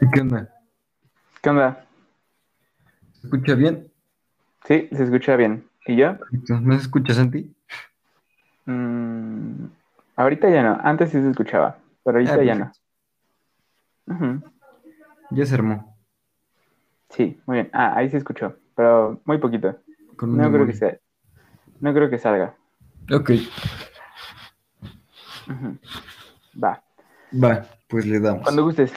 ¿Qué onda? ¿Qué onda? ¿Se escucha bien? Sí, se escucha bien. ¿Y yo? ¿No se escucha, Santi? Mm, ahorita ya no. Antes sí se escuchaba, pero ahorita Ah, ya no. Ya se armó. Sí, muy bien. Ah, ahí se escuchó, pero muy poquito. Con No creo que sea. No creo que salga. Ok. Va. va, pues le damos. Cuando gustes.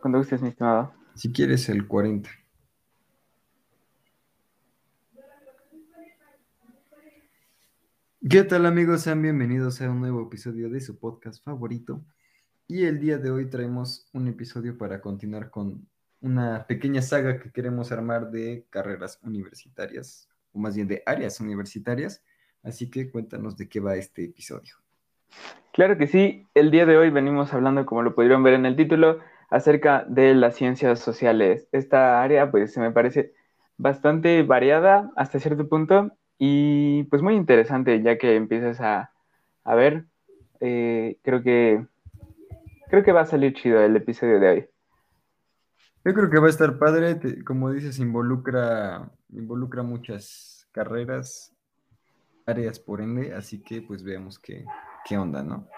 Cuando gustes, mi estimado. Si quieres el 40. ¿Qué tal amigos? Sean bienvenidos a un nuevo episodio de su podcast favorito. Y el día de hoy traemos un episodio para continuar con una pequeña saga que queremos armar de carreras universitarias, o más bien de áreas universitarias. Así que cuéntanos de qué va este episodio. Claro que sí. El día de hoy venimos hablando, como lo pudieron ver en el título, acerca de las ciencias sociales. Esta área, pues, se me parece bastante variada hasta cierto punto y, pues, muy interesante, ya que empiezas a, a ver. eh, creo que creo que va a salir chido el episodio de hoy. Yo creo que va a estar padre, te- como dices, involucra, involucra muchas carreras, áreas por ende, así que pues veamos qué, qué onda, ¿no?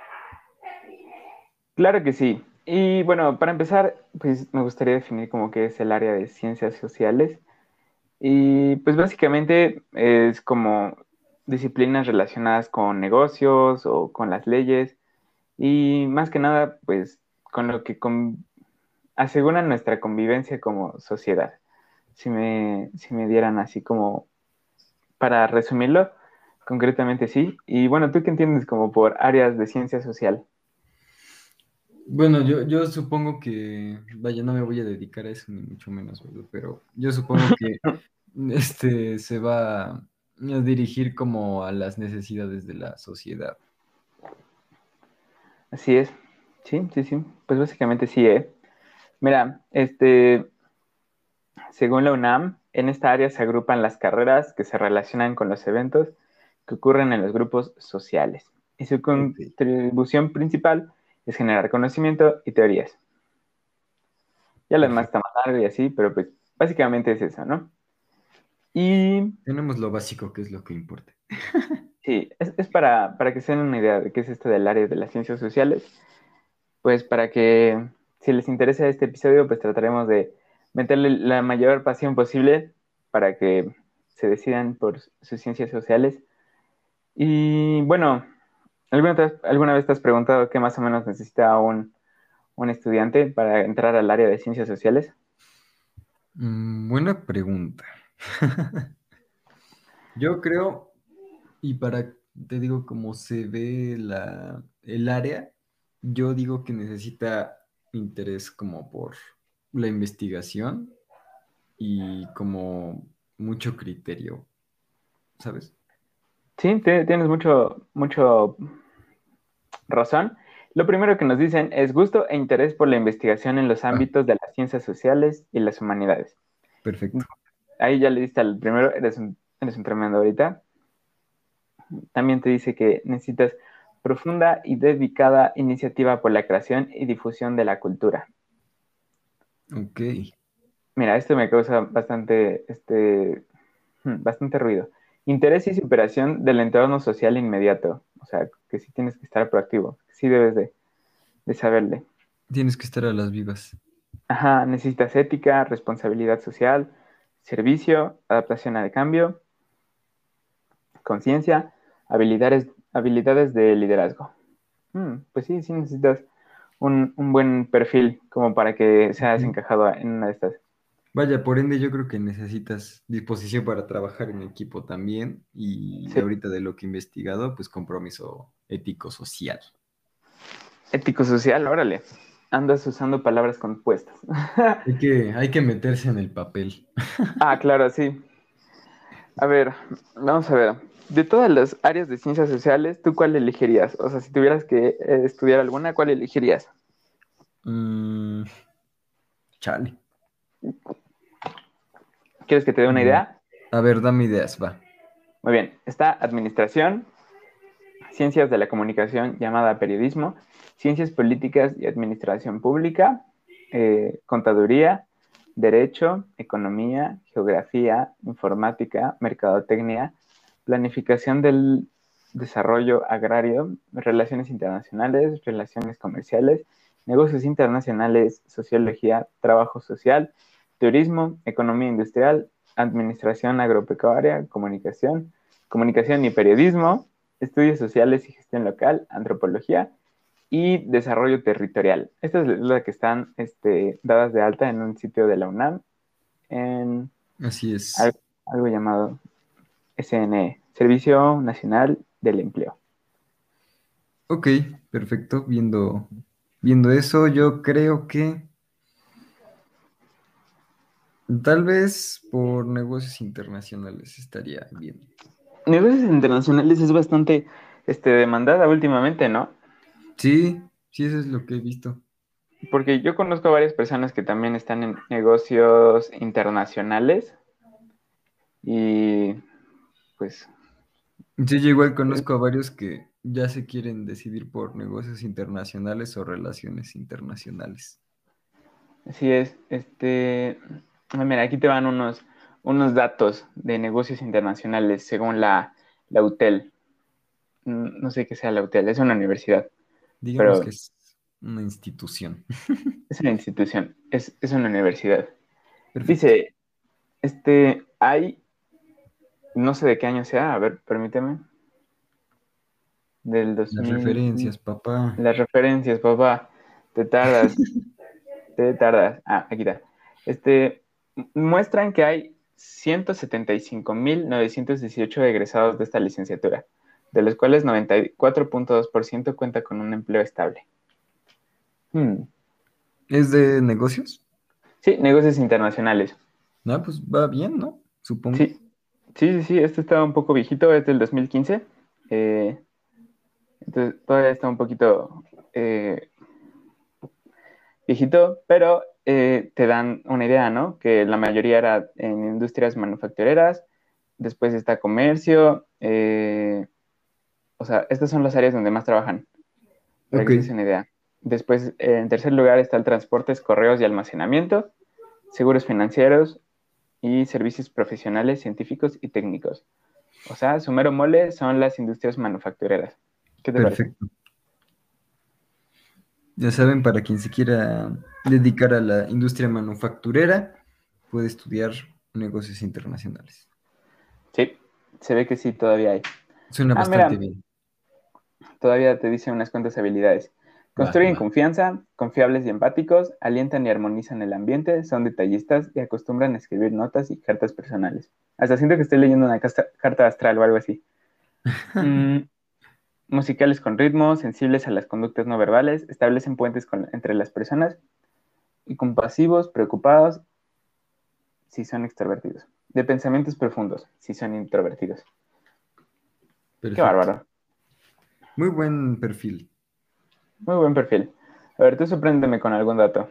Claro que sí. Y bueno, para empezar, pues me gustaría definir como que es el área de ciencias sociales. Y pues básicamente es como disciplinas relacionadas con negocios o con las leyes y más que nada pues con lo que aseguran nuestra convivencia como sociedad. Si me, si me dieran así como para resumirlo, concretamente sí. Y bueno, ¿tú qué entiendes como por áreas de ciencia social? Bueno, yo, yo supongo que, vaya, no me voy a dedicar a eso, ni mucho menos, ¿verdad? Pero yo supongo que este se va a dirigir como a las necesidades de la sociedad. Así es. Sí, sí, sí. Pues básicamente sí, ¿eh? Mira, este, según la UNAM, en esta área se agrupan las carreras que se relacionan con los eventos que ocurren en los grupos sociales. Y su contribución principal es generar conocimiento y teorías. Ya lo demás está más largo y así, pero pues básicamente es eso, ¿no? Y Tenemos lo básico, que es lo que importa. Sí, es, es para, para que se den una idea de qué es esto del área de las ciencias sociales. Pues para que, si les interesa este episodio, pues trataremos de meterle la mayor pasión posible para que se decidan por sus ciencias sociales. Y bueno, ¿alguna, alguna vez te has preguntado qué más o menos necesita un, un estudiante para entrar al área de ciencias sociales? Mm, buena pregunta. Yo creo, y para, te digo, cómo se ve la, el área, yo digo que necesita interés como por la investigación y como mucho criterio, ¿sabes? Sí, te- tienes mucho, mucho razón. Lo primero que nos dicen es gusto e interés por la investigación en los ámbitos de las ciencias sociales y las humanidades. Perfecto. Ahí ya le diste al primero, eres un, eres un tremendo ahorita. También te dice que necesitas profunda y dedicada iniciativa por la creación y difusión de la cultura. Ok. Mira, esto me causa bastante, este, hmm, bastante ruido. Interés y superación del entorno social inmediato. O sea, que sí tienes que estar proactivo, que sí debes de, de saberle. Tienes que estar a las vivas. Ajá, necesitas ética, responsabilidad social, servicio, adaptación al cambio, conciencia, habilidades, habilidades de liderazgo. Hmm, pues sí, sí necesitas un, un buen perfil como para que seas encajado en una de estas. Vaya, por ende yo creo que necesitas disposición para trabajar en equipo también y Sí. ahorita de lo que he investigado, pues compromiso ético-social. Ético-social, órale. Andas usando palabras compuestas. Hay que, hay que meterse en el papel. ah, claro, sí. A ver, vamos a ver. De todas las áreas de ciencias sociales, ¿tú cuál elegirías? O sea, si tuvieras que eh, estudiar alguna, ¿cuál elegirías? Mm, chale. ¿Quieres que te dé una idea? A ver, dame ideas, va. Muy bien. Está administración, ciencias de la comunicación llamada periodismo, ciencias políticas y administración pública, eh, contaduría, derecho, economía, geografía, informática, mercadotecnia, planificación del desarrollo agrario, relaciones internacionales, relaciones comerciales, negocios internacionales, sociología, trabajo social, turismo, economía industrial, administración agropecuaria, comunicación, comunicación y periodismo, estudios sociales y gestión local, antropología y desarrollo territorial. Estas es las que están este, dadas de alta en un sitio de la UNAM, en Así es. algo, algo llamado SNE, Servicio Nacional del Empleo. Ok, perfecto. Viendo, viendo eso, yo creo que tal vez por negocios internacionales estaría bien. Negocios internacionales es bastante este, demandada últimamente, ¿no? Sí, sí, eso es lo que he visto. Porque yo conozco a varias personas que también están en negocios internacionales y pues Sí, yo igual conozco a varios que ya se quieren decidir por negocios internacionales o relaciones internacionales. así es. Este, mira, aquí te van unos, unos datos de negocios internacionales según la, la UTEL. Mm, No sé qué sea la UTEL, es una universidad, Digamos Pero- que es una institución. es una institución, es, es una universidad. Perfecto. Dice, este, hay, no sé de qué año sea, a ver, permíteme. Del Las 2000. referencias, papá. Las referencias, papá. Te tardas. te tardas. Ah, aquí está. Este, muestran que hay 175.918 egresados de esta licenciatura, de los cuales 94.2% cuenta con un empleo estable. Hmm. ¿Es de negocios? Sí, negocios internacionales. No, pues va bien, ¿no? Supongo. Sí, sí, sí, sí, este está un poco viejito, es del 2015. eh, entonces todavía está un poquito eh, viejito, pero eh, te dan una idea, ¿no? Que la mayoría era en industrias manufactureras, después está comercio, eh, o sea, estas son las áreas donde más trabajan. Para que Ok. se den una idea. Después, eh, en tercer lugar está el transportes, correos y almacenamiento, seguros financieros y servicios profesionales, científicos y técnicos. O sea, su mero mole son las industrias manufactureras. ¿Qué te parece? Ya saben, para quien se quiera dedicar a la industria manufacturera, puede estudiar negocios internacionales. Sí, se ve que sí, todavía hay. Suena Ah, bastante mira. bien. Todavía te dicen unas cuantas habilidades. Construyen confianza, confiables y empáticos, alientan y armonizan el ambiente, son detallistas y acostumbran a escribir notas y cartas personales. Hasta siento que estoy leyendo una casta- carta astral o algo así. Mm, musicales con ritmo, sensibles a las conductas no verbales, establecen puentes con- entre las personas y compasivos, preocupados si son extrovertidos. De pensamientos profundos si son introvertidos. Qué bárbaro. Muy buen perfil. Muy buen perfil. A ver, tú sorpréndeme con algún dato.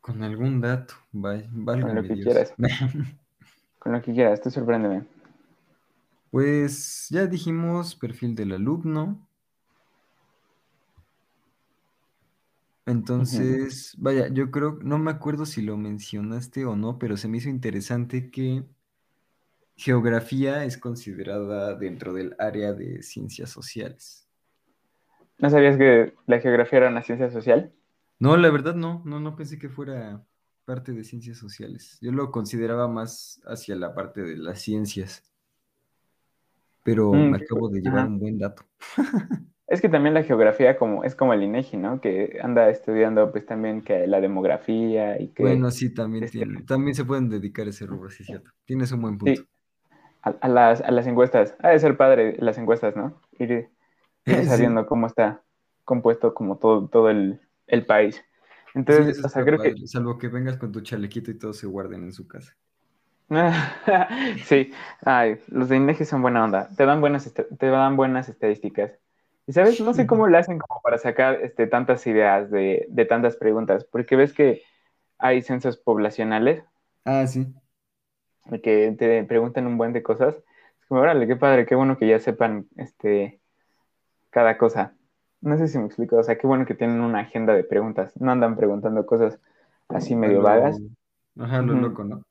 Con algún dato, vaya, válgame que Dios. quieras. Con lo que quieras, tú sorpréndeme. Pues ya dijimos perfil del alumno. Entonces, vaya, yo creo, no me acuerdo si lo mencionaste o no, pero se me hizo interesante que geografía es considerada dentro del área de ciencias sociales. ¿No sabías que la geografía era una ciencia social? No, la verdad no, no, no pensé que fuera parte de ciencias sociales. Yo lo consideraba más hacia la parte de las ciencias. Pero Mm, me acabo de llevar ajá. un buen dato. Es que también la geografía como, es como el INEGI, ¿no? Que anda estudiando pues también que la demografía y que Bueno, sí, también este, tiene, también se pueden dedicar a ese rubro, sí, cierto. Tienes un buen punto. sí, a, a las, a las encuestas. Ha de ser padre las encuestas, ¿no? Ir, ir Sí. sabiendo cómo está compuesto como todo, todo el, el país. Entonces, o sea, creo que salvo que vengas con tu chalequito y todos se guarden en su casa. sí, ay, los de INEGI son buena onda, te dan buenas, est- te dan buenas estadísticas. Y sabes, no sé cómo le hacen como para sacar este, tantas ideas de, de tantas preguntas, porque ves que hay censos poblacionales Ah, sí. que te preguntan un buen de cosas. Es como, órale, qué padre, qué bueno que ya sepan este, cada cosa. No sé si me explico, o sea, qué bueno que tienen una agenda de preguntas, no andan preguntando cosas así medio vagas. Ajá, lo loco, ¿no?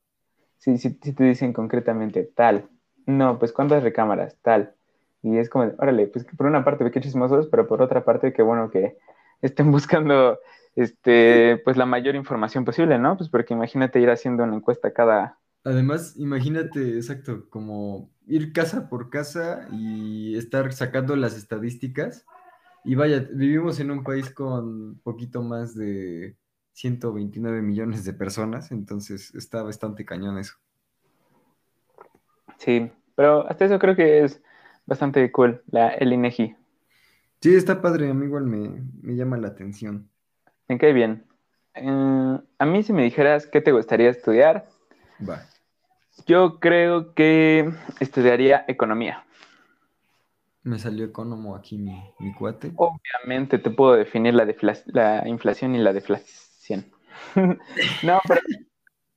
Sí, sí, sí te dicen concretamente tal. No, pues cuántas recámaras, tal. Y es como, órale, pues por una parte qué chismosos, pero por otra parte qué bueno que estén buscando este, pues la mayor información posible, ¿no? Pues porque imagínate ir haciendo una encuesta cada... Además, imagínate, exacto, como ir casa por casa y estar sacando las estadísticas. Y vaya, vivimos en un país con poquito más de 129 millones de personas, entonces está bastante cañón eso. Sí, pero hasta eso creo que es bastante cool, la, el INEGI. Sí, está padre, a mí igual me, me llama la atención. Me cae bien. Eh, a mí si me dijeras qué te gustaría estudiar, Va. yo creo que estudiaría economía. Me salió economo aquí mi, mi cuate. Obviamente te puedo definir la, la inflación y la deflación. no, pero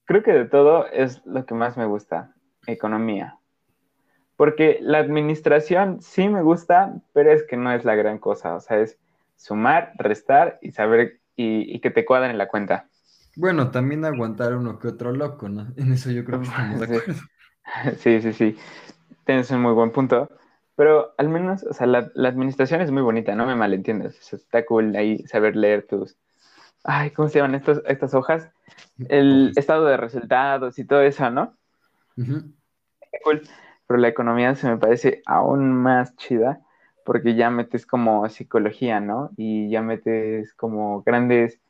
creo que de todo es lo que más me gusta, economía. Porque la administración sí me gusta, pero es que no es la gran cosa. O sea, es sumar, restar y saber y, que te cuadren la cuenta. Bueno, también aguantar uno que otro loco, ¿no? En eso yo creo que estamos de acuerdo. Sí, sí, sí. Tienes un muy buen punto. Pero al menos, o sea, la, administración es muy bonita, no me malentiendas. está cool ahí saber leer tus. Ay, ¿cómo se llaman estos, estas hojas? El estado de resultados y todo eso, ¿no? cool pero la economía se me parece aún más chida porque ya metes como psicología, ¿no? Y ya metes como grandes,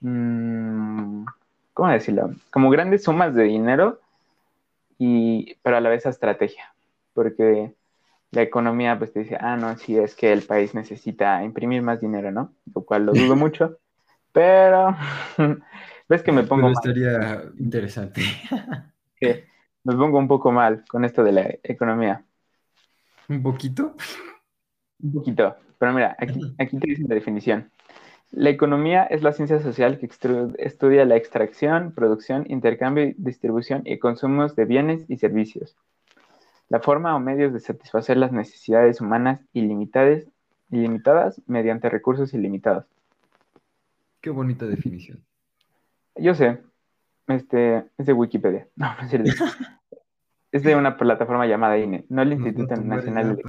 mmm, ¿cómo decirlo? Como grandes sumas de dinero, y, pero a la vez estrategia, porque la economía pues te dice, ah, no, sí, es que el país necesita imprimir más dinero, ¿no? Lo cual lo dudo mucho, pero ves que me pongo... Pero estaría interesante. me pongo un poco mal con esto de la economía. ¿Un poquito? Un poquito. Pero mira, aquí, aquí te dice la definición. La economía es la ciencia social que estudia la extracción, producción, intercambio, distribución y consumos de bienes y servicios. La forma o medios de satisfacer las necesidades humanas ilimitadas, ilimitadas mediante recursos ilimitados. Qué bonita definición. Yo sé, este, es de Wikipedia. No, no es cierto. es de una plataforma llamada INE, no el Instituto Nacional de...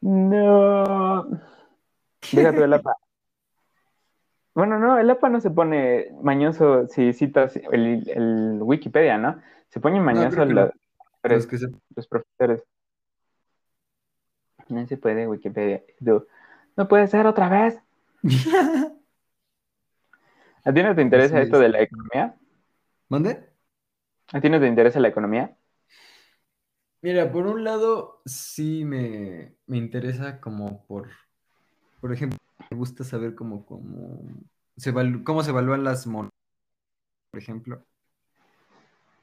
No. Déjate el APA. Bueno, no, el APA no se pone mañoso si citas el, Wikipedia, ¿no? Se pone mañoso los, profesores. No se puede Wikipedia. no puede ser otra vez. ¿A ti no te interesa esto de la economía? ¿Mande? ¿A ti no te interesa la economía? Mira, por un lado, sí me, interesa como por, por ejemplo, me gusta saber cómo, cómo, se, cómo se evalúan las monedas, por ejemplo.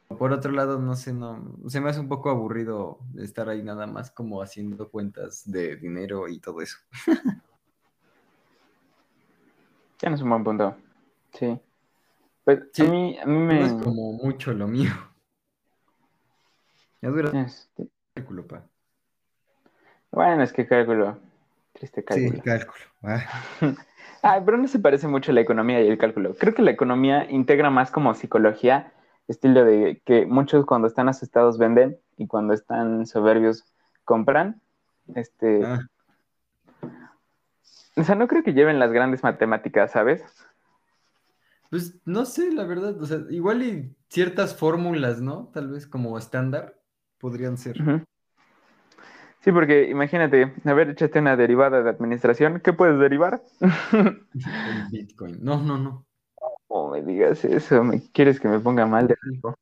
Por otro lado, no sé, no, se me hace un poco aburrido estar ahí nada más como haciendo cuentas de dinero y todo eso. Ya no es un buen punto. Sí. Pues a mí, a mí me... es como mucho lo mío. Ya dura este... cálculo, pa. Bueno, es que cálculo. Triste cálculo. Sí, cálculo. Ah. Ay, pero no se parece mucho la economía y el cálculo. Creo que la economía integra más como psicología, estilo de que muchos cuando están asustados venden y cuando están soberbios compran. Este. Ah. O sea, no creo que lleven las grandes matemáticas, ¿sabes? Pues no sé, la verdad, o sea, igual y ciertas fórmulas, ¿no? Tal vez como estándar podrían ser. Sí, porque imagínate, a ver, échate una derivada de administración, ¿qué puedes derivar? El Bitcoin. No, no, no. No me digas eso, ¿me quieres que me ponga mal de algo?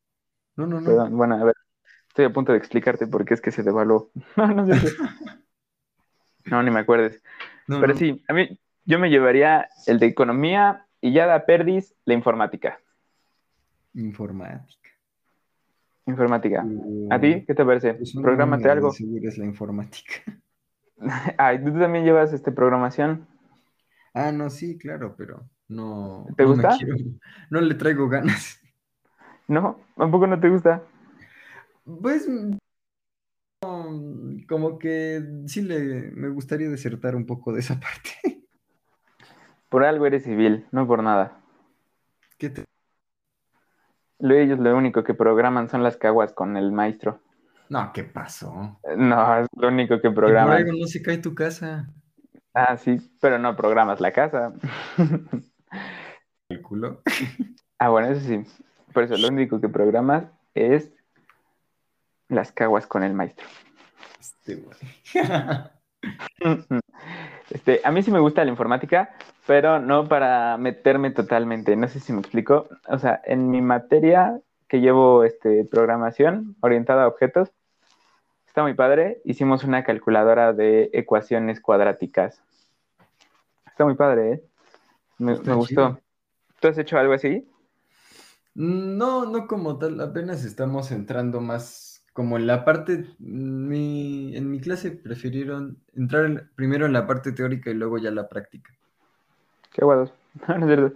No, no, no. bueno, a ver, estoy a punto de explicarte por qué es que se devaluó. No, no sé. no, ni me acuerdes. Pero sí, a mí, yo me llevaría el de economía y ya da perdis la informática. Informática. Informática. ¿A ti qué te parece? Pues Prográmate algo. es la informática. Ay, ¿tú también llevas este programación? Ah, no, sí, claro, pero no. ¿Te gusta? no le traigo ganas. ¿No? ¿Tampoco no te gusta? Pues como que sí le, me gustaría desertar un poco de esa parte. Por algo eres civil, no por nada. ¿Qué te... Lo- Ellos lo único que programan son las caguas con el maestro. No, ¿qué pasó? No, es lo único que por programan. algo no se cae tu casa. Ah, sí, pero no programas la casa. El culo. Ah, bueno, eso sí. Por eso lo único que programas es las caguas con el maestro. Este güey. Este, a mí sí me gusta la informática, pero no para meterme totalmente. No sé si me explico. O sea, en mi materia que llevo este, programación orientada a objetos, está muy padre. Hicimos una calculadora de ecuaciones cuadráticas. Está muy padre, ¿eh? Me, me gustó. ¿Tú has hecho algo así? No, no como tal, apenas estamos entrando más como en la parte, mi clase prefirieron entrar en- primero en la parte teórica y luego ya la práctica. Qué guados.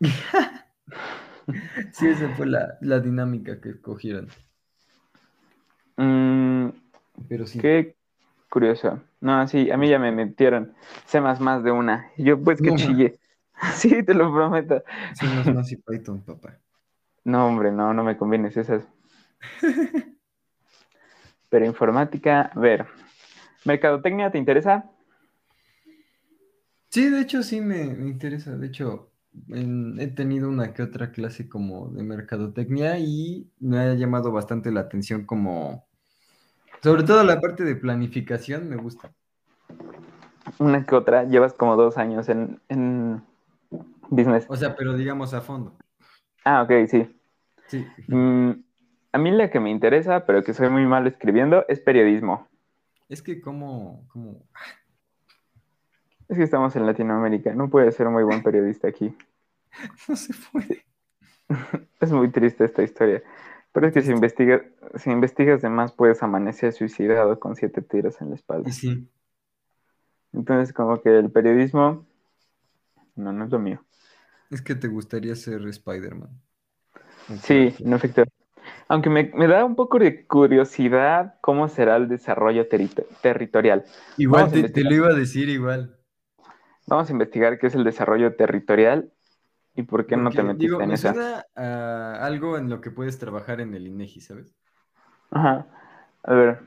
Sí, esa fue la, la dinámica que escogieron, Mm, pero sí. Qué curioso. No, sí, a mí ya me metieron. Sé más más de una. Yo pues que No. chillé. Sí, te lo prometo. Sí, es más y Python, papá. No, hombre, no, no me convienes esas. Pero informática, a ver. ¿Mercadotecnia te interesa? Sí, de hecho sí me, me interesa. De hecho, en- he tenido una que otra clase como de mercadotecnia y me ha llamado bastante la atención como, sobre todo la parte de planificación me gusta. Una que otra. Llevas como dos años en, en business. O sea, pero digamos a fondo. Ah, ok, sí. Sí. Mm, a mí la que me interesa, pero que soy muy malo escribiendo, es periodismo. Es que como, como, Es que estamos en Latinoamérica. No puede ser un muy buen periodista aquí. no se puede. Es muy triste esta historia. Pero es que si investigas, si investigas de más, puedes amanecer suicidado con siete tiros en la espalda. Sí, Entonces, como que el periodismo, no, no es lo mío. es que te gustaría ser Spider-Man. Sí, en efecto. Aunque me, me da un poco de curiosidad cómo será el desarrollo territorial. Igual te, te lo iba a decir igual. Vamos a investigar qué es el desarrollo territorial y por qué no te metiste digo, en me eso. suena a algo en lo que puedes trabajar en el INEGI, ¿sabes? Ajá. A ver.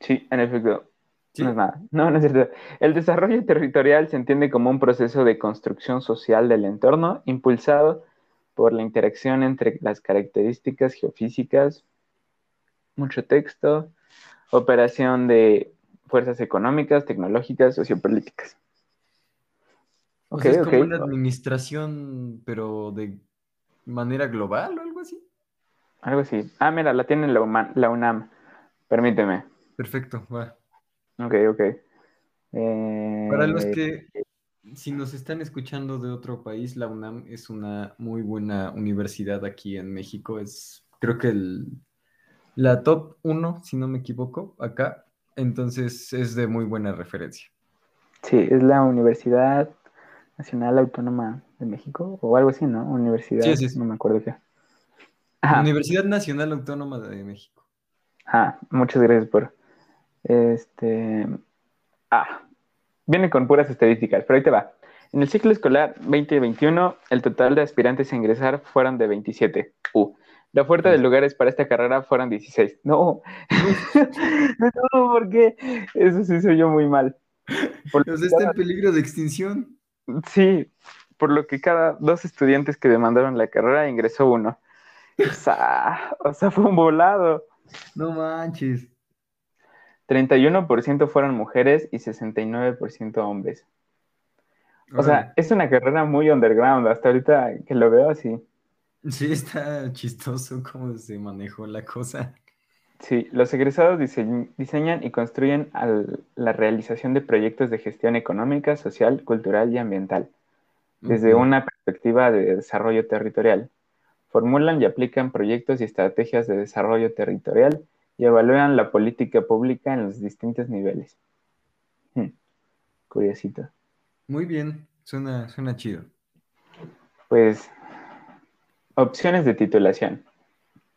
Sí, en efecto. Sí. No es nada. No, no es cierto. El desarrollo territorial se entiende como un proceso de construcción social del entorno impulsado por la interacción entre las características geofísicas, mucho texto, operación de fuerzas económicas, tecnológicas, sociopolíticas. O sea, es como una administración, pero de manera global o algo así. Algo así. Ah, mira, la tiene la, UMA- la UNAM. Permíteme. Perfecto, va. Ok, ok. Eh, Para los que, si nos están escuchando de otro país, la UNAM es una muy buena universidad aquí en México. Es, creo que el, la top uno, si no me equivoco, acá. Entonces es de muy buena referencia. Sí, es la Universidad Nacional Autónoma de México o algo así, ¿no? Universidad, Sí, así es. no me acuerdo qué. Ajá, Universidad Nacional Autónoma de México. ajá, muchas gracias por este. Ah, viene con puras estadísticas, pero ahí te va. En el ciclo escolar 2021, el total de aspirantes a ingresar fueron de 27. Uh, la oferta de lugares para esta carrera fueron 16. No, no, ¿por qué? Eso se hizo yo muy mal. Sea, está en peligro de extinción. Sí, por lo que cada dos estudiantes que demandaron la carrera ingresó uno. O sea, o sea, fue un volado. No manches. 31% fueron mujeres y 69% hombres. O sea, es una carrera muy underground. Hasta ahorita que lo veo así. Sí, está chistoso cómo se manejó la cosa. Sí, los egresados dise- diseñan y construyen al- la realización de proyectos de gestión económica, social, cultural y ambiental. desde una perspectiva de desarrollo territorial. Formulan y aplican proyectos y estrategias de desarrollo territorial y evalúan la política pública en los distintos niveles. Hmm, Curiosito. Muy bien, suena, suena chido. Pues, opciones de titulación.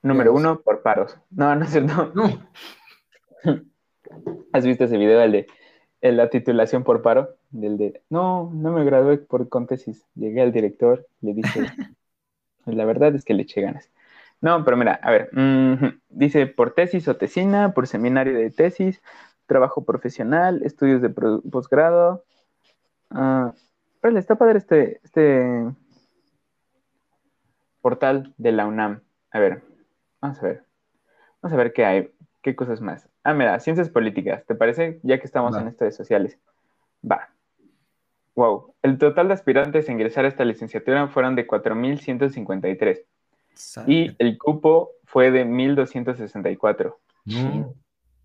Número uno, por paros. No, no es cierto. No. ¿Has visto ese video, el de la titulación por paro? Del de, no, no me gradué por con tesis. Llegué al director, le dije, la verdad es que le eché ganas. No, pero mira, a ver, dice por tesis o tesina, por seminario de tesis, trabajo profesional, estudios de posgrado. Uh, está padre este, este portal de la UNAM. A ver, vamos a ver. Vamos a ver qué hay, qué cosas más. Ah, mira, ciencias políticas, ¿te parece? Ya que estamos en esto de sociales. Va. Wow. El total de aspirantes a ingresar a esta licenciatura fueron de 4.153. Y el cupo fue de 1.264. No.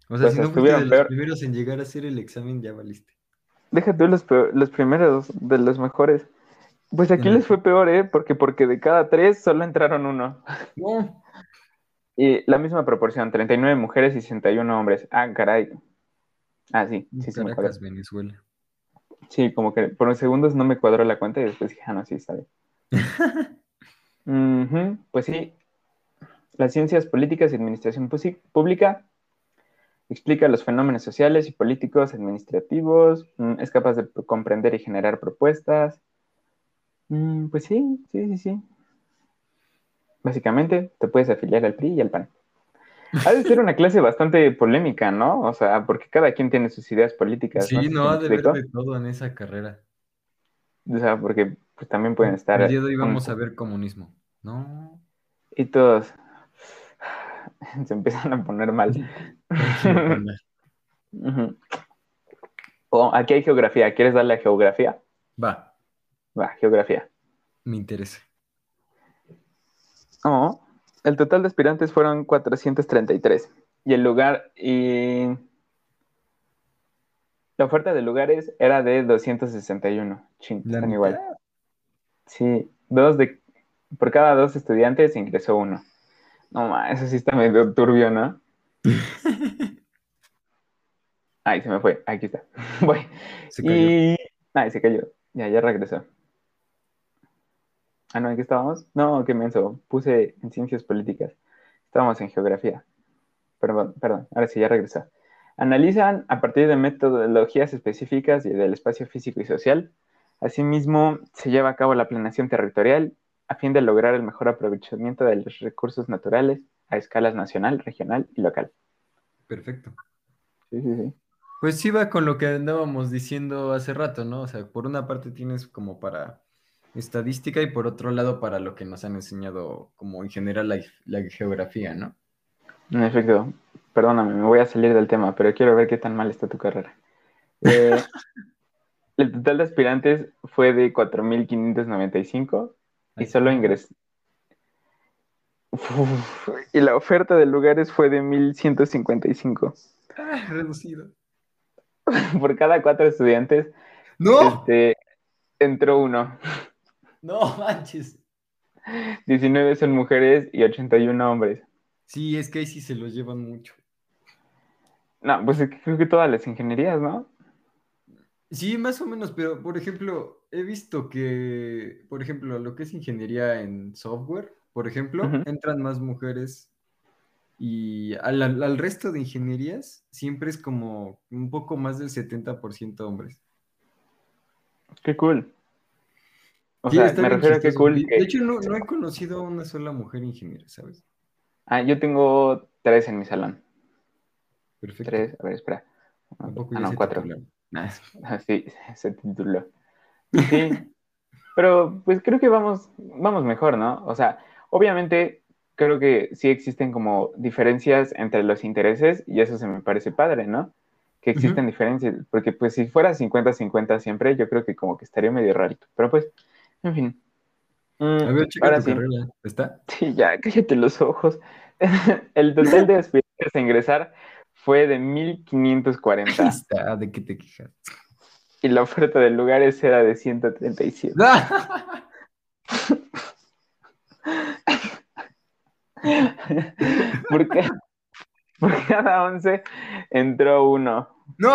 O sea, pues si no fuiste de los primeros en llegar a hacer el examen, ya valiste. Deja tú los, los primeros, de los mejores. Pues aquí les fue peor, ¿eh? Porque, porque de cada tres solo entraron uno. No. Y la misma proporción, 39 mujeres y 61 hombres. Ah, caray. Ah, sí, sí, sí. Caracas, Venezuela. Sí, como que por unos segundos no me cuadró la cuenta y después dije, ah, no, sí, está bien. Pues sí, las ciencias políticas y administración pública explica los fenómenos sociales y políticos administrativos, mm, es capaz de comprender y generar propuestas. Mm, pues sí, sí, sí, sí. Básicamente, te puedes afiliar al PRI y al PAN. Ha de ser una clase bastante polémica, ¿no? O sea, porque cada quien tiene sus ideas políticas. Sí, no, ha de ver de todo en esa carrera. O sea, porque pues, también pueden estar... El día de hoy vamos a ver comunismo, ¿no? Y todos se empiezan a poner mal. oh, aquí hay geografía. ¿Quieres darle a geografía? Va. Va, geografía. Me interesa. Oh, el total de aspirantes fueron 433. Y el lugar y la oferta de lugares era de 261. Ching, están igual. Sí, dos de por cada dos estudiantes ingresó uno. No, ma, eso sí está medio turbio, ¿no? Ay, se me fue. Aquí está. Voy. Se cayó. Y... Ay, se cayó. Ya, ya regresó. Ah, no, ¿en qué estábamos? No, qué menso. Puse en ciencias políticas. Estábamos en geografía. Perdón, perdón. Ahora sí, ya regresó. Analizan a partir de metodologías específicas y del espacio físico y social. Asimismo, se lleva a cabo la planeación territorial a fin de lograr el mejor aprovechamiento de los recursos naturales a escalas nacional, regional y local. Perfecto. Sí, sí, sí. Pues sí va con lo que andábamos diciendo hace rato, ¿no? O sea, por una parte tienes como para estadística y por otro lado para lo que nos han enseñado como en general la, geografía, ¿no? En efecto, perdóname, me voy a salir del tema, pero quiero ver qué tan mal está tu carrera. Eh, el total de aspirantes fue de 4.595 y solo ingresé. y la oferta de lugares fue de 1155. Ah, reducido. Por cada cuatro estudiantes. ¡No! Este, entró uno. No manches. 19 son mujeres y 81 hombres. Sí, es que ahí sí se los llevan mucho. No, pues creo que todas las ingenierías, ¿no? Sí, más o menos, pero por ejemplo, he visto que, por ejemplo, lo que es ingeniería en software, por ejemplo, entran más mujeres y al, resto de ingenierías siempre es como un poco más del 70% hombres. Qué cool. O sea, me refiero a qué cool. De hecho, no, he conocido a una sola mujer ingeniera, ¿sabes? Ah, yo tengo tres en mi salón. Perfecto. Tres, a ver, espera. ah, no, cuatro. sí, se tituló. Sí, pero pues creo que vamos, vamos mejor, ¿no? O sea, obviamente creo que sí existen como diferencias entre los intereses y eso se me parece padre, ¿no? Que existen diferencias, porque pues si fuera 50-50 siempre, yo creo que como que estaría medio rarito, pero pues, en fin. Mm, a ver, chica, tu carrera, ¿está? Sí, ya, cállate los ojos. El total de aspirantes a ingresar fue de 1540. Está, ¿de qué te quejas? Y la oferta de lugares era de 137. Porque por cada 11 entró uno. No,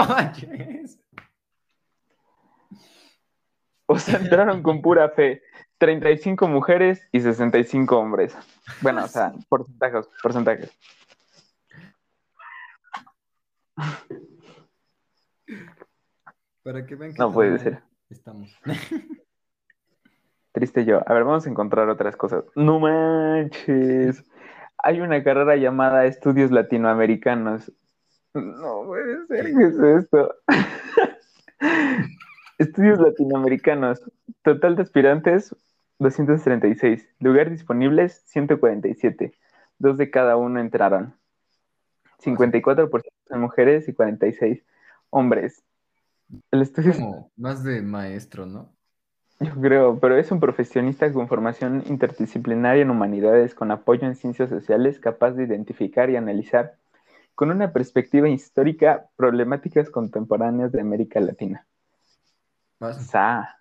O sea, entraron con pura fe. 35 mujeres y 65 hombres. Bueno, o sea, porcentajes, porcentajes. Para que vean que No puede ser. Estamos. Triste yo. A ver, vamos a encontrar otras cosas. No manches. Hay una carrera llamada Estudios Latinoamericanos. No puede ser, ¿qué es esto? Estudios Latinoamericanos. Total de aspirantes, 236. Lugares disponibles, 147. Dos de cada uno entraron. 54% son mujeres y 46 hombres. El estudio es Como más de maestro, ¿no? Yo creo, pero es un profesionista con formación interdisciplinaria en humanidades, con apoyo en ciencias sociales, capaz de identificar y analizar con una perspectiva histórica problemáticas contemporáneas de América Latina. Sa.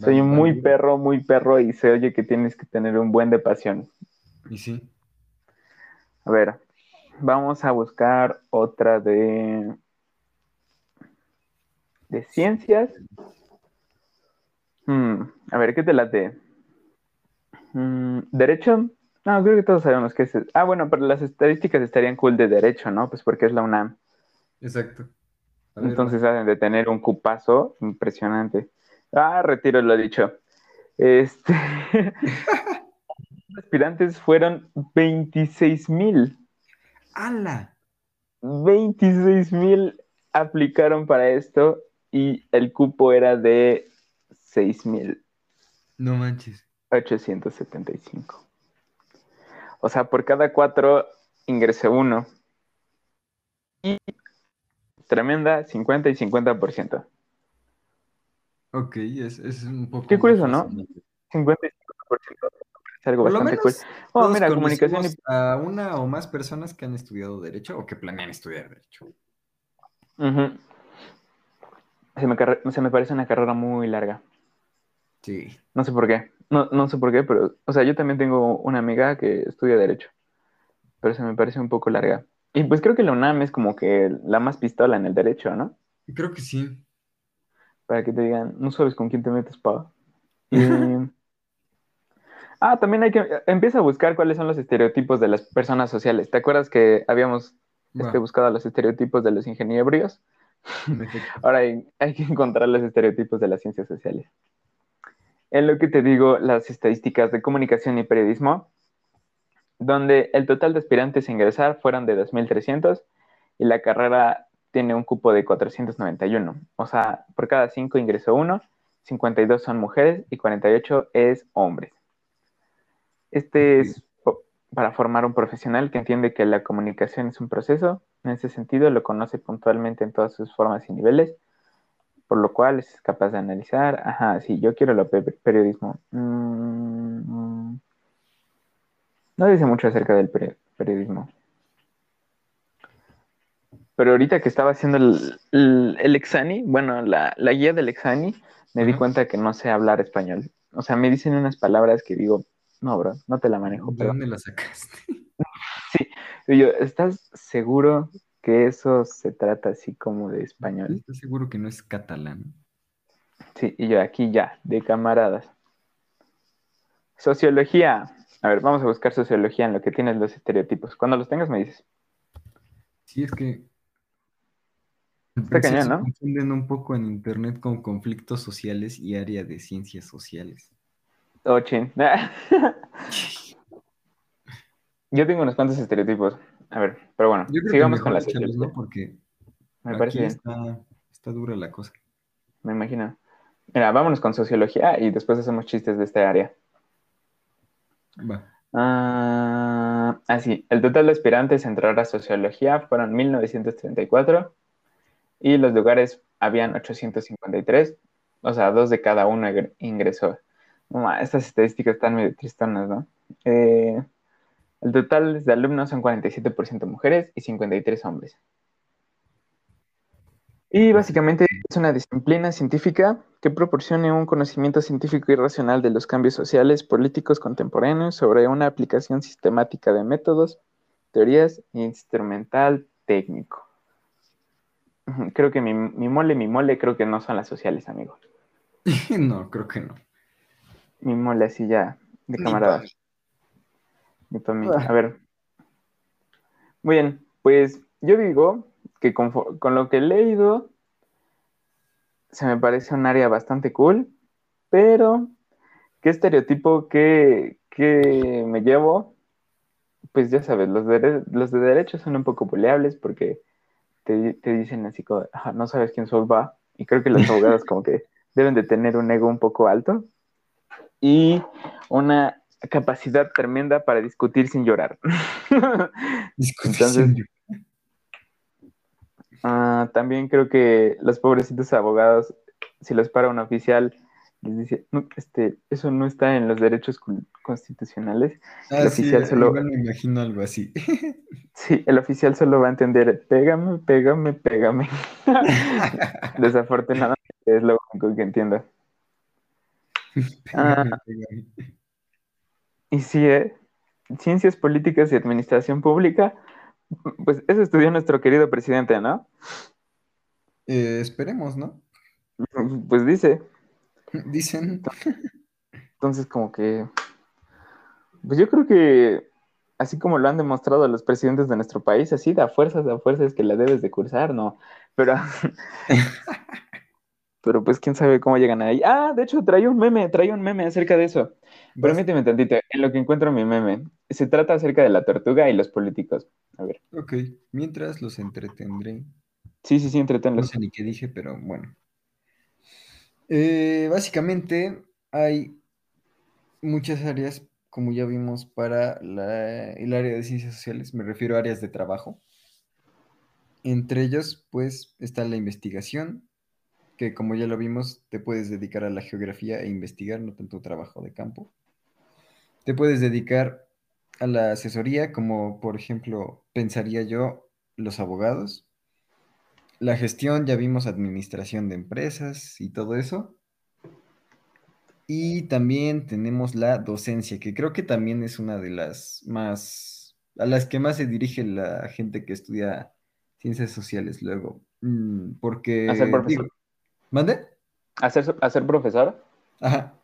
Soy muy perro, muy perro y se oye que tienes que tener un buen de pasión. Y sí. A ver, vamos a buscar otra de de ciencias. Hmm, a ver, ¿qué te late? Hmm, ¿Derecho? No, creo que todos sabemos que es. Ah, bueno, pero las estadísticas estarían cool de derecho, ¿no? Pues porque es la UNAM. Exacto. Ver, Entonces deben de tener un cupazo impresionante. Ah, retiro lo dicho. Este. aspirantes fueron 26 mil. ¡Hala! 26 mil aplicaron para esto y el cupo era de 6 mil No manches. 875. O sea, por cada cuatro ingresé uno. Y tremenda 50 y 50%. Ok, es, es un poco. Qué curioso, ¿no? fascinante. 50 y 50%. Es algo Por lo bastante menos. cool. Oh, todos mira, comunicación y... conocemos a una o más personas que han estudiado Derecho o que planean estudiar Derecho. Se, me carre- se me parece una carrera muy larga. Sí. No sé por qué. No, no sé por qué, pero, o sea, yo también tengo una amiga que estudia Derecho, pero se me parece un poco larga. Y pues creo que la UNAM es como que la más pistola en el Derecho, ¿no? Creo que sí. Para que te digan, no sabes con quién te metes, pa. Y... Ah, también hay que... Empieza a buscar cuáles son los estereotipos de las personas sociales. ¿Te acuerdas que habíamos este, buscado los estereotipos de los ingenieros? Ahora hay, hay que encontrar los estereotipos de las ciencias sociales. En lo que te digo, las estadísticas de comunicación y periodismo, donde el total de aspirantes a ingresar fueron de 2.300 y la carrera tiene un cupo de 491. O sea, por cada 5 ingresó uno, 52 son mujeres y 48 es hombres. Este es para formar un profesional que entiende que la comunicación es un proceso. En ese sentido, lo conoce puntualmente en todas sus formas y niveles, por lo cual es capaz de analizar. Ajá, sí, yo quiero lo pe- periodismo. Mm, no dice mucho acerca del peri- periodismo. Pero ahorita que estaba haciendo el, el, el Exani, bueno, la, la guía del Exani, me di cuenta que no sé hablar español. O sea, me dicen unas palabras que digo, no, bro, no te la manejo. ¿De Pero... dónde la sacaste? Y yo, ¿estás seguro que eso se trata así como de español? ¿Estás seguro que no es catalán? Sí, y yo aquí ya, de camaradas. Sociología. A ver, vamos a buscar sociología en lo que tienes los estereotipos. Cuando los tengas me dices. Sí, es que. Está cañón, se ¿no? confunden un poco en internet con conflictos sociales y área de ciencias sociales. Oh, chin. Yo tengo unos cuantos estereotipos. A ver, pero bueno, Yo creo sigamos que con la mejor échalos. Porque Me aquí parece está, está dura la cosa. me imagino. Mira, vámonos con sociología y después hacemos chistes de esta área. Va. Ah, así, el total de aspirantes a entrar a sociología fueron 1934 y los lugares habían 853, o sea, dos de cada uno ingre- ingresó. Estas estadísticas están medio tristonas, ¿no? Eh, el total de alumnos son 47% mujeres y 53 hombres. Y básicamente es una disciplina científica que proporcione un conocimiento científico y racional de los cambios sociales, políticos contemporáneos sobre una aplicación sistemática de métodos, teorías e instrumental técnico. Creo que mi, mi mole, mi mole, creo que no son las sociales, amigo. no, creo que no. Mi mole así ya, de camaradas. Ni mí. Ah. A ver. Muy bien, pues yo digo que con, con lo que he leído, se me parece un área bastante cool, pero ¿qué estereotipo que, me llevo? Pues ya sabes, los de, los de derecho son un poco buleables porque te, dicen así como, no sabes quién sos va, y creo que los abogados como que deben de tener un ego un poco alto y una capacidad tremenda para discutir sin llorar. Entonces, ah, también creo que los pobrecitos abogados, si los para un oficial, les dice, este, eso no está en los derechos constitucionales. el ah, oficial solo... me imagino algo así. sí, el oficial solo va a entender, pégame, pégame, pégame. Desafortunadamente es lo único que entiendo. Ah, y sí, ¿eh? Ciencias Políticas y Administración Pública, pues eso estudió nuestro querido presidente, ¿no? Eh, esperemos, ¿no? Pues dice. Dicen. Entonces, como que. Pues yo creo que, así como lo han demostrado los presidentes de nuestro país, así da fuerzas, da fuerzas que la debes de cursar, ¿no? Pero. Pero pues quién sabe cómo llegan ahí. Ah, de hecho, traía un meme, traía un meme acerca de eso. Permíteme tantito, en lo que encuentro mi meme. Se trata acerca de la tortuga y los políticos. A ver. Ok, mientras los entretendré. Sí, sí, sí, entretenlos. No sé ni qué dije, pero bueno. Eh, básicamente hay muchas áreas, como ya vimos, para el área de ciencias sociales. Me refiero a áreas de trabajo. Entre ellos, pues, está la investigación, que como ya lo vimos, te puedes dedicar a la geografía e investigar, no tanto trabajo de campo. Te puedes dedicar a la asesoría, como por ejemplo, pensaría yo, los abogados. La gestión, ya vimos administración de empresas y todo eso. Y también tenemos la docencia, que creo que también es una de las más, a las que más se dirige la gente que estudia ciencias sociales luego. Mm, porque... ¿Mande? ¿A ser, ¿A ser profesor? Ajá.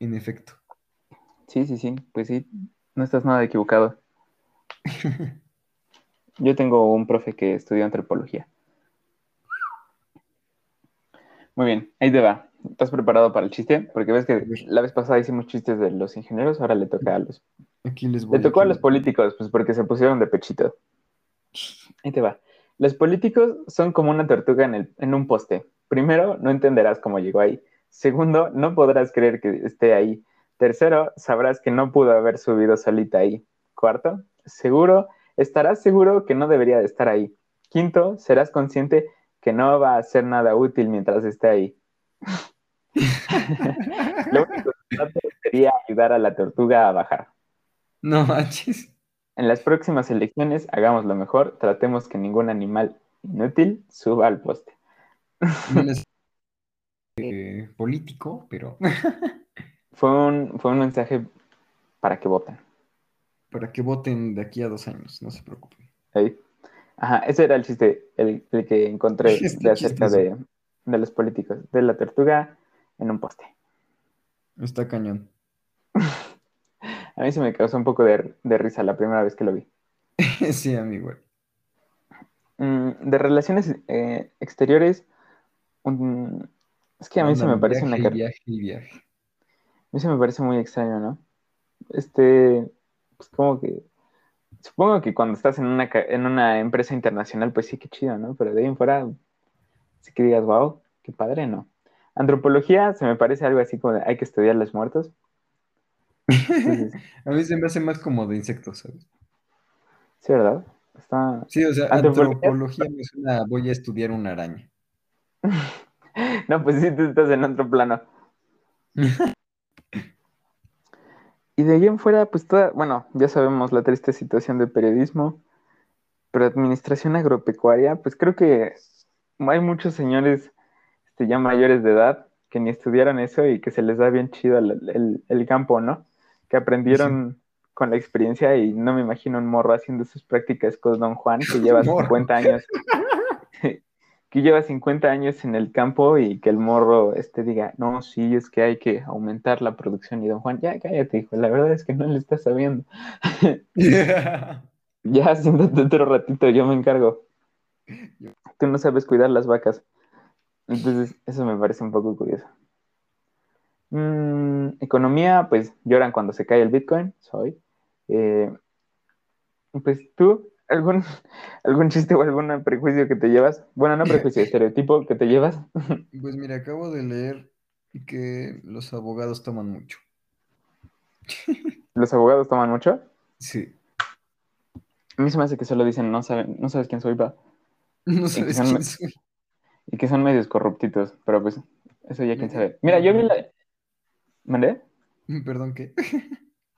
En efecto. Sí, sí, sí. Pues sí, no estás nada equivocado. Yo tengo un profe que estudió antropología. Muy bien, ahí te va. ¿Estás preparado para el chiste? Porque ves que la vez pasada hicimos chistes de los ingenieros, ahora le toca a los. Aquí les voy, le tocó a los políticos, pues porque se pusieron de pechito. Ahí te va. Los políticos son como una tortuga en, el, en un poste. Primero, no entenderás cómo llegó ahí. Segundo, no podrás creer que esté ahí. Tercero, sabrás que no pudo haber subido solita ahí. Cuarto, seguro, estarás seguro que no debería de estar ahí. Quinto, serás consciente que no va a hacer nada útil mientras esté ahí. Lo único que sería ayudar a la tortuga a bajar. No manches. En las próximas elecciones hagamos lo mejor, tratemos que ningún animal inútil suba al poste. Eh, político, pero... fue, un, fue un mensaje para que voten. Para que voten de aquí a dos años, no se preocupen. Ajá, ese era el chiste, el, que encontré de acerca de, de los políticos, de la tortuga en un poste. Está cañón. A mí se me causó un poco de, risa la primera vez que lo vi. sí, amigo. Mm, de relaciones eh, exteriores, es que a mí se me parece una viaje y viaje. A mí se me parece muy extraño, ¿no? Este, pues como que, supongo que cuando estás en una, en una empresa internacional, pues sí, qué chido, ¿no? Pero de ahí en fuera, sí que digas, wow, qué padre, ¿no? Antropología se me parece algo así como de hay que estudiar los muertos. a mí se me hace más como de insectos, ¿sabes? Sí, ¿verdad? Sí, o sea, antropología me suena, voy a estudiar una araña. no, pues sí, tú estás en otro plano. y de ahí en fuera, pues toda, bueno, ya sabemos la triste situación del periodismo, pero administración agropecuaria, pues creo que hay muchos señores este, ya mayores de edad que ni estudiaron eso y que se les da bien chido el campo, ¿no? Que aprendieron con la experiencia y no me imagino un morro haciendo sus prácticas con Don Juan, que lleva 50 años. que lleva 50 años en el campo y que el morro este diga, no, sí, es que hay que aumentar la producción. Y don Juan, ya cállate, hijo, la verdad es que no le estás sabiendo. ya, siéntate otro ratito, yo me encargo. tú no sabes cuidar las vacas. Entonces, eso me parece un poco curioso. Mm, economía, pues lloran cuando se cae el Bitcoin, soy. Eh, pues tú, ¿algún, ¿algún chiste o algún prejuicio que te llevas? Bueno, no prejuicio, estereotipo que te llevas. Pues mira, acabo de leer que los abogados toman mucho. ¿Los abogados toman mucho? Sí. A mí se me hace que solo dicen, no, saben, no sabes quién soy, va. No sabes son, quién soy. y que son medios corruptitos, pero pues eso ya quién sabe. Mira, yo vi la... ¿Mandé? Perdón, ¿qué?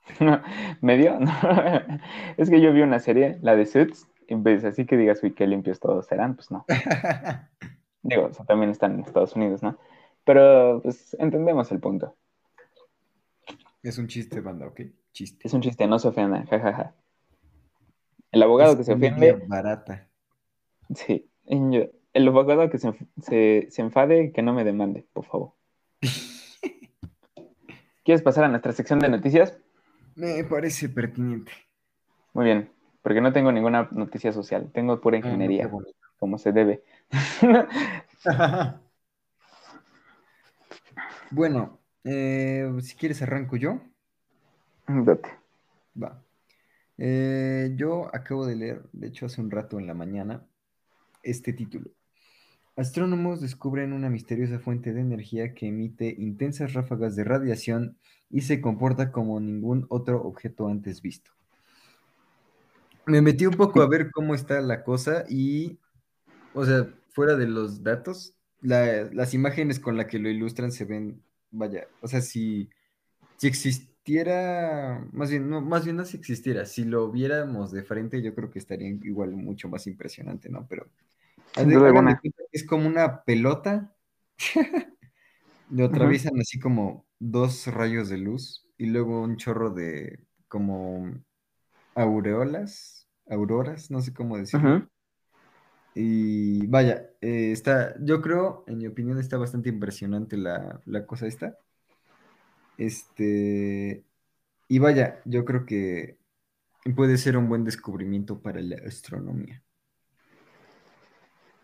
¿Medio? Es que yo vi una serie, la de Suits, y pues así que digas, uy, qué limpios todos serán, pues no. Digo, o sea, también están en Estados Unidos, ¿no? Pero pues entendemos el punto. es un chiste, banda, ¿ok? Chiste. Es un chiste, no se ofendan, jajaja. El abogado Es que se ofende, barata. sí. el abogado que se, se, se enfade, que no me demande, por favor. ¿Quieres pasar a nuestra sección de noticias? Me parece pertinente. Muy bien, porque no tengo ninguna noticia social, tengo pura Ah, ingeniería, como se debe. Bueno, eh, si quieres arranco yo. Date. Va. Eh, yo acabo de leer, de hecho hace un rato en la mañana, este título. Astrónomos descubren una misteriosa fuente de energía que emite intensas ráfagas de radiación y se comporta como ningún otro objeto antes visto. Me metí un poco a ver cómo está la cosa y, o sea, fuera de los datos, la- las imágenes con las que lo ilustran se ven, vaya, o sea, si, si existiera, más bien, no, más bien no si existiera, si lo viéramos de frente, yo creo que estaría igual mucho más impresionante, ¿no? Pero Es como una pelota, lo atraviesan así como dos rayos de luz y luego un chorro de como aureolas, auroras, no sé cómo decirlo. Y vaya, eh, está, yo creo, en mi opinión, está bastante impresionante la, la cosa esta. Este, y vaya, yo creo que puede ser un buen descubrimiento para la astronomía.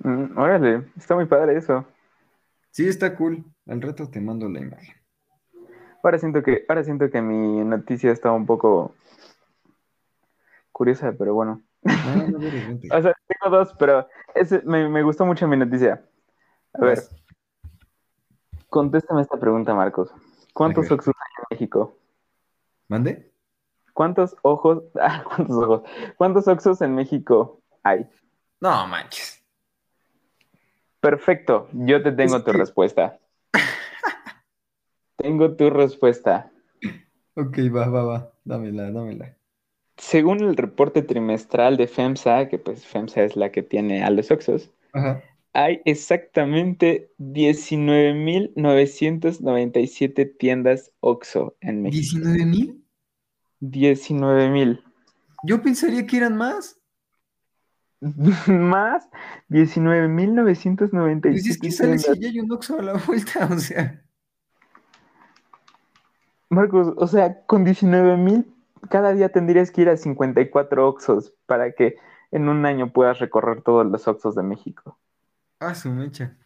Mm, órale, está muy padre eso. Sí, está cool. Al rato te mando la imagen. Ahora siento que, ahora siento que mi noticia está un poco curiosa, pero bueno. No, no, no, vente. O sea, tengo dos, pero ese, me, me gustó mucho mi noticia. A ver, contéstame esta pregunta, Marcos. ¿Cuántos oxos hay en México? ¿Mande? ¿Cuántos ojos? Ah, ¿cuántos ojos? ¿Cuántos oxos en México hay? No, manches. Perfecto, yo te tengo Es tu que- respuesta. tengo tu respuesta. Ok, va, va, va. Dámela, dámela. Según el reporte trimestral de FEMSA, que pues FEMSA es la que tiene a los Oxxos, Ajá. hay exactamente 19.997 tiendas Oxxo en México. ¿19 mil? 19.000. Yo pensaría que eran más. Más 19.997 Pues es que sale tiendas. si ya hay un Oxxo a la vuelta, o sea. Marcos, o sea, con 19.000 cada día tendrías que ir a 54 Oxxos para que en un año puedas recorrer todos los Oxxos de México. Ah, su mecha.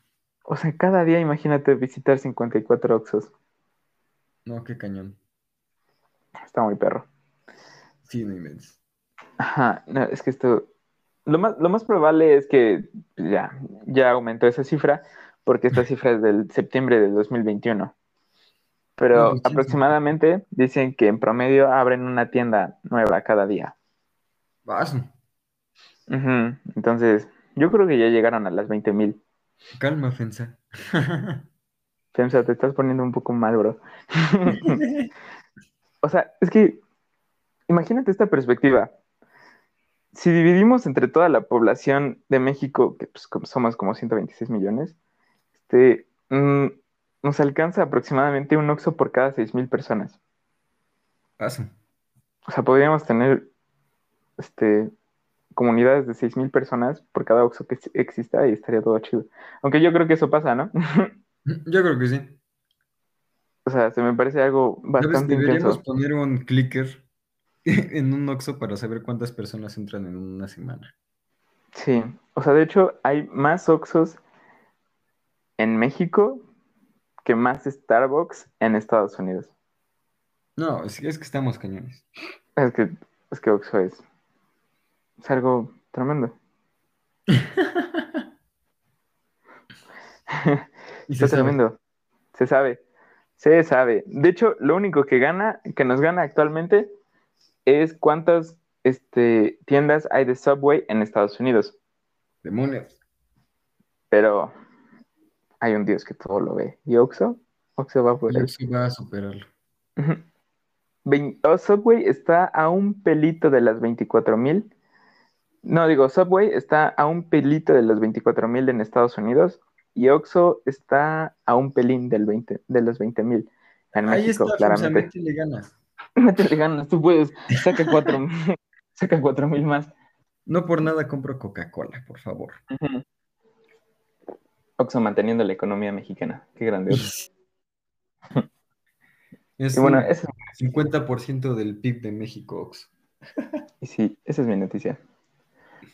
O sea, cada día imagínate visitar 54 Oxxos. No, qué cañón. Está muy perro. Sí, no inventes. Ajá, no, es que esto. Lo más, lo más probable es que ya, ya aumentó esa cifra, porque esta cifra es del septiembre de 2021. Pero aproximadamente dicen que en promedio abren una tienda nueva cada día. Vas. Entonces, yo creo que ya llegaron a las 20 mil. Calma, Fensa. Femsa, te estás poniendo un poco mal, bro. O sea, es que imagínate esta perspectiva. Si dividimos entre toda la población de México, que pues, somos como 126 millones, este, mm, nos alcanza aproximadamente un Oxxo por cada 6 mil personas. Vas. O sea, podríamos tener este, comunidades de 6 mil personas por cada Oxxo que exista y estaría todo chido. Aunque yo creo que eso pasa, ¿no? Yo creo que sí. O sea, se me parece algo bastante Deberíamos intenso. poner un clicker en un Oxxo para saber cuántas personas entran en una semana. Sí, o sea, de hecho hay más Oxxos en México que más Starbucks en Estados Unidos. No, es, es que estamos cañones. Es que, es que Oxxo es, es algo tremendo. Y se Está sabe. tremendo. Se sabe. Se sabe. De hecho, lo único que gana, que nos gana actualmente, es cuántas este, tiendas hay de Subway en Estados Unidos. Demonios. Pero hay un Dios que todo lo ve. ¿Y Oxxo? Oxxo va Yo ahí. sí va a superarlo. Oh, Subway está a un pelito de las 24 mil. No, digo, Subway está a un pelito de los 24 mil en Estados Unidos y Oxxo está a un pelín del 20, de los 20 mil en Ahí México, está, claramente. le ganas. Métele ganas, tú puedes, saca cuatro, saca cuatro mil más. No por nada compro Coca-Cola, por favor. Ujú. Oxxo manteniendo la economía mexicana. Qué grande Oxxo. Es Y bueno, un esa, 50% del PIB de México, Ox. y sí, esa es mi noticia.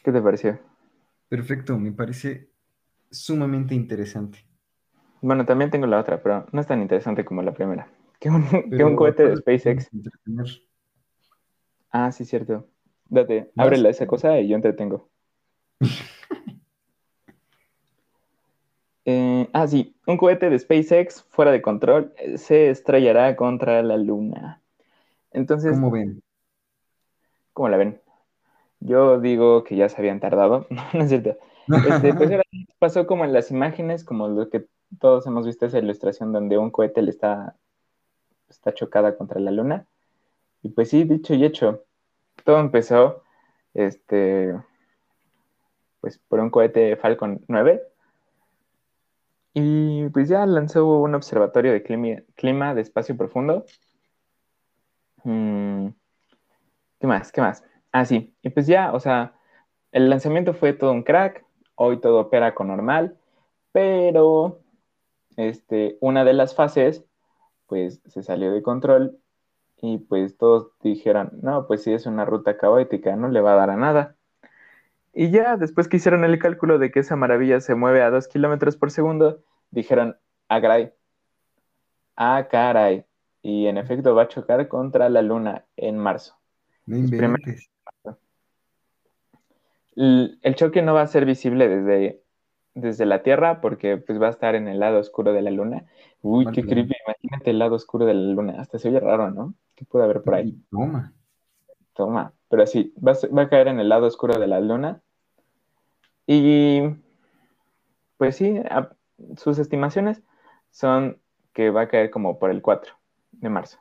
¿Qué te pareció? Perfecto, me parece sumamente interesante. Bueno, también tengo la otra, pero no es tan interesante como la primera. Que un, que un cohete de SpaceX. Ah, sí, cierto. Date, ábrela esa cosa y yo entretengo. Eh, ah, sí, un cohete de SpaceX fuera de control eh, se estrellará contra la luna. Entonces, ¿Cómo ven? ¿cómo la ven? Yo digo que ya se habían tardado. No, es cierto. Este, pues ahora pasó como en las imágenes, como lo que todos hemos visto esa ilustración donde un cohete le está, está chocada contra la luna. Y pues sí, dicho y hecho, todo empezó este, pues por un cohete Falcon 9. Y pues ya lanzó un observatorio de clima, clima de espacio profundo. Mm, ¿Qué más? ¿Qué más? Ah, sí. Y pues ya, o sea, el lanzamiento fue todo un crack. Hoy todo opera con normal. Pero este, una de las fases, pues se salió de control. Y pues todos dijeron, no, pues si es una ruta caótica, no le va a dar a nada. Y ya después que hicieron el cálculo de que esa maravilla se mueve a 2 kilómetros por segundo, dijeron, ah, caray. Ah, caray. Y en efecto va a chocar contra la luna en marzo. No inventes. El choque no va a ser visible desde, desde la Tierra porque pues va a estar en el lado oscuro de la luna. Uy, qué creepy. Imagínate el lado oscuro de la luna. Hasta se oye raro, ¿no? ¿Qué puede haber por ahí? Toma. Toma. Pero sí, va a, ser- va a caer en el lado oscuro de la luna. Y pues sí, a- sus estimaciones son que va a caer como por el 4 de marzo.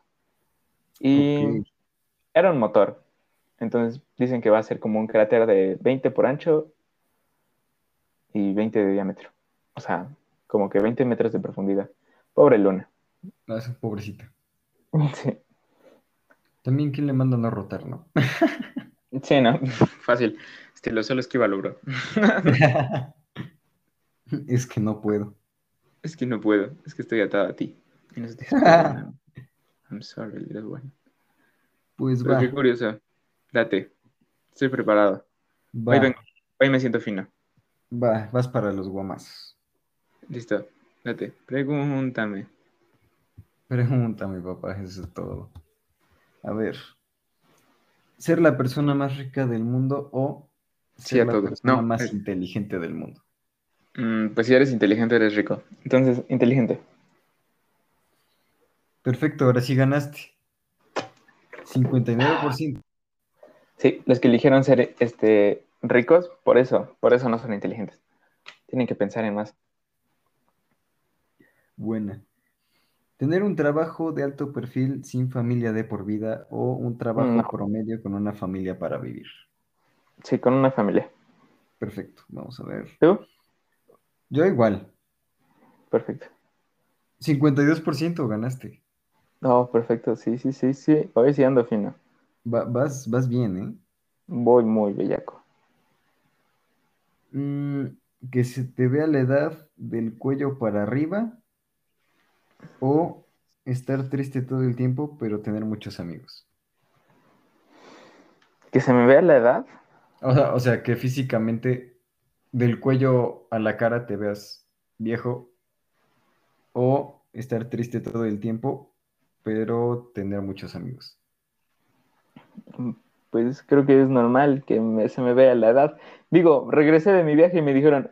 Y era un motor. Entonces dicen que va a ser como un cráter de 20 por ancho y 20 de diámetro. O sea, como que 20 metros de profundidad. Pobre luna. Ah, esa pobrecita. Sí, También, ¿quién le manda a no rotar, no? sí no. Fácil. Estilo, solo esquiva logro. es que no puedo. Es que no puedo. Es que estoy atado a ti. Y no estoy. I'm sorry, little one. Pues Pero va, qué curioso. Date. Estoy preparado. va, Hoy, vengo- hoy me siento fino. Va, vas para los guamazos. Listo. Date. Pregúntame. Pregúntame, papá, eso es todo. A ver, ¿ser la persona más rica del mundo o Sí, ser a la todo. persona No, más inteligente del mundo? Mm, pues si eres inteligente, eres rico. Entonces, inteligente. Perfecto, ahora sí ganaste. 59%. Sí, los que eligieron ser este, ricos, por eso, por eso no son inteligentes. Tienen que pensar en más. Buena. Tener un trabajo de alto perfil sin familia de por vida o un trabajo No. promedio con una familia para vivir. Sí, con una familia. Perfecto, vamos a ver. ¿Tú? Yo igual. Perfecto. 52% ganaste. No, perfecto. Sí, sí, sí, sí. Hoy sí ando fino. Va- vas, vas bien, ¿eh? Voy muy bellaco. Mm, que se te vea la edad del cuello para arriba o estar triste todo el tiempo, pero tener muchos amigos. Que se me vea la edad. O sea, o sea, que físicamente del cuello a la cara te veas viejo o estar triste todo el tiempo, pero tener muchos amigos. Pues creo que es normal que me- se me vea la edad. Digo, regresé de mi viaje y me dijeron,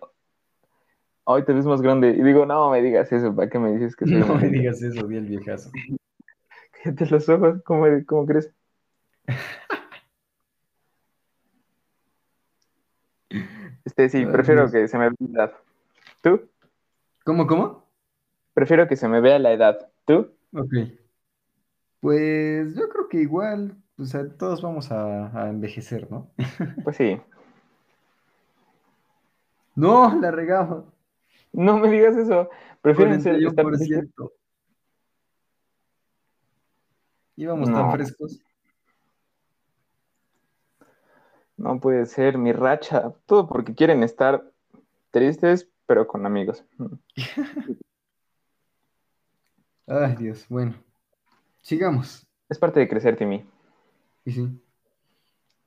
hoy te ves más grande. Y digo, no me digas eso, ¿para qué me dices que soy No me digas eso, di el viejazo. Cállate los ojos, ¿cómo, cómo crees? Este, sí, prefiero que se me vea la edad. ¿Tú? ¿Cómo, cómo? Prefiero que se me vea la edad. ¿Tú? Ok. Pues yo creo que igual, o sea, todos vamos a, a envejecer, ¿no? Pues sí. No, la regamos. No me digas eso. Prefieren ser, estar tristes. 41%. Íbamos tan No. frescos. No puede ser mi racha. Todo porque quieren estar tristes, pero con amigos. Ay, Dios, bueno. Sigamos. Es parte de crecer, Timmy. Y sí.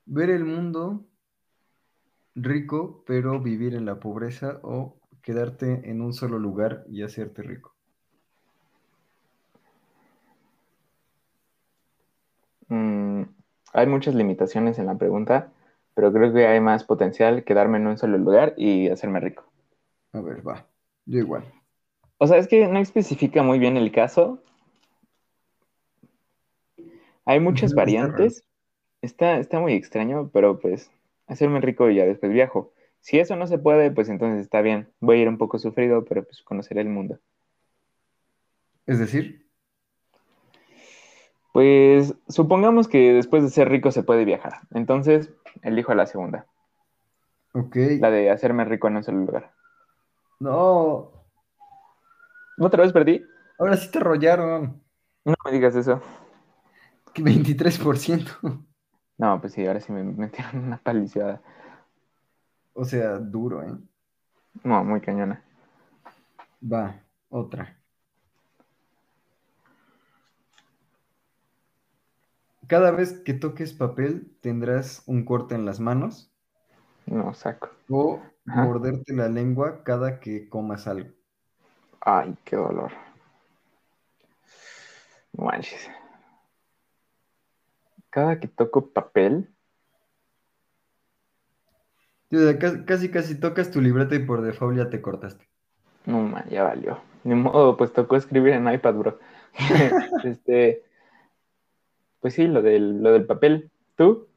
Ver el mundo rico, pero vivir en la pobreza o quedarte en un solo lugar y hacerte rico. Mm, hay muchas limitaciones en la pregunta, pero creo que hay más potencial quedarme en un solo lugar y hacerme rico. A ver, va. Yo igual. O sea, es que no especifica muy bien el caso. Hay muchas variantes. Está, está muy extraño, pero pues hacerme rico y ya después viajo. Si eso no se puede, pues entonces está bien. Voy a ir un poco sufrido, pero pues conoceré el mundo. Es decir, Pues supongamos que después de ser rico se puede viajar. Entonces, elijo la segunda, ok. la de hacerme rico en un solo lugar. No, ¿Otra vez perdí? ahora sí te arrollaron. No me digas eso. Que 23%. No, pues sí, ahora sí me metieron una paliseada. O sea, duro, ¿eh? No, muy cañona. Va, otra. Cada vez que toques papel tendrás un corte en las manos No, saco. o Ajá. morderte la lengua cada que comas algo. Ay, qué dolor. No manches. Cada que toco papel, O sea, ca- casi, casi tocas tu libreta y por default ya te cortaste. no man, ya valió. Ni modo, pues tocó escribir en iPad, bro. este, pues sí, lo del, lo del papel. ¿Tú?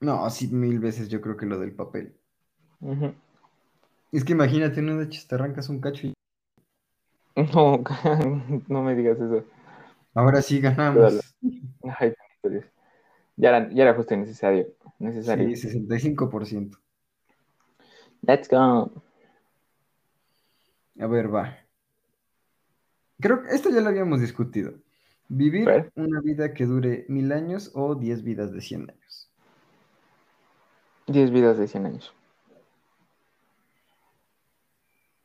No, sí, mil veces yo creo que lo del papel. Es que imagínate, una chis te arrancas un cacho y No, no me digas eso. Ahora sí ganamos. Ay. Ya era, ya era justo y necesario. necesario. Sí, 65%. Let's go. A ver, va. Creo que esto ya lo habíamos discutido. Vivir una vida que dure mil años o diez vidas de 100 años. 10 vidas de 100 años.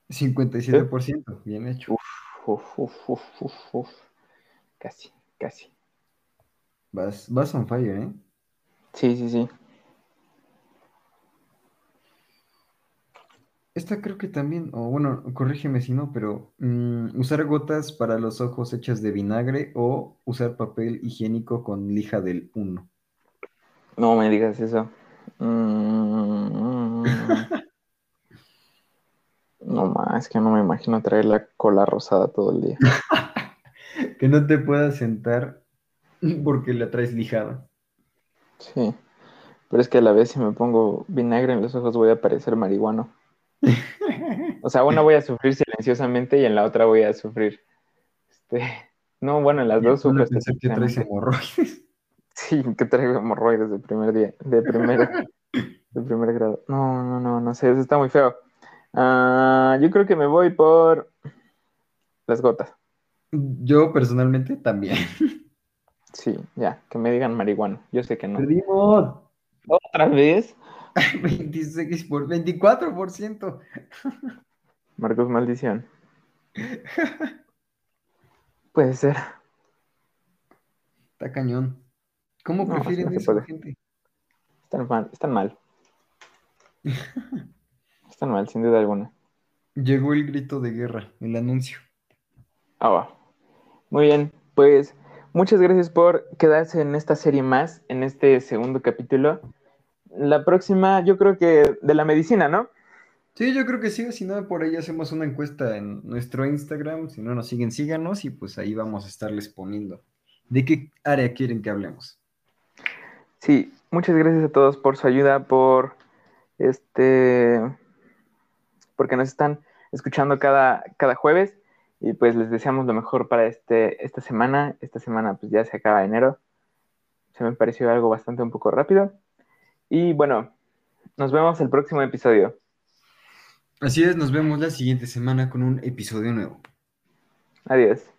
57%, bien hecho. Uf, uf, uf, uf, uf. Casi, casi. Vas, vas on fire, ¿eh? Sí, sí, sí. Esta creo que también, o bueno, corrígeme si no, pero mm, usar gotas para los ojos hechas de vinagre o usar papel higiénico con lija del 1. No me digas eso. Mm. No más, es que no me imagino traer la cola rosada todo el día. Que no te puedas sentar porque la traes lijada. Sí. Pero es que a la vez si me pongo vinagre en los ojos voy a parecer marihuano. O sea, una voy a sufrir silenciosamente y en la otra voy a sufrir. Este... No, bueno, en las dos sufro que traes hemorroides. Sí, que traigo hemorroides de primer día, de primer, de primer grado. No, no, no, no sé, eso está muy feo. Ah, yo creo que me voy por las gotas. Yo personalmente también. Sí, ya, que me digan marihuana. Yo sé que no. Perdimos. ¿Otra vez? 26 por 24%. Marcos, maldición. Puede ser. Está cañón. ¿Cómo No, prefieren no eso, puede. gente? Están mal, están mal. están mal, sin duda alguna. Llegó el grito de guerra, el anuncio. Ah, va. Muy bien, pues muchas gracias por quedarse en esta serie más, en este segundo capítulo. La próxima, yo creo que de la medicina, ¿no? Sí, yo creo que sí, si no, por ahí hacemos una encuesta en nuestro Instagram, si no nos siguen, síganos y pues ahí vamos a estarles poniendo de qué área quieren que hablemos. Sí, muchas gracias a todos por su ayuda, por este, porque nos están escuchando cada, cada jueves y pues les deseamos lo mejor para este, esta semana. Esta semana pues ya se acaba enero. Se me pareció algo bastante un poco rápido. Y bueno, nos vemos el próximo episodio. Así es, nos vemos la siguiente semana con un episodio nuevo. Adiós.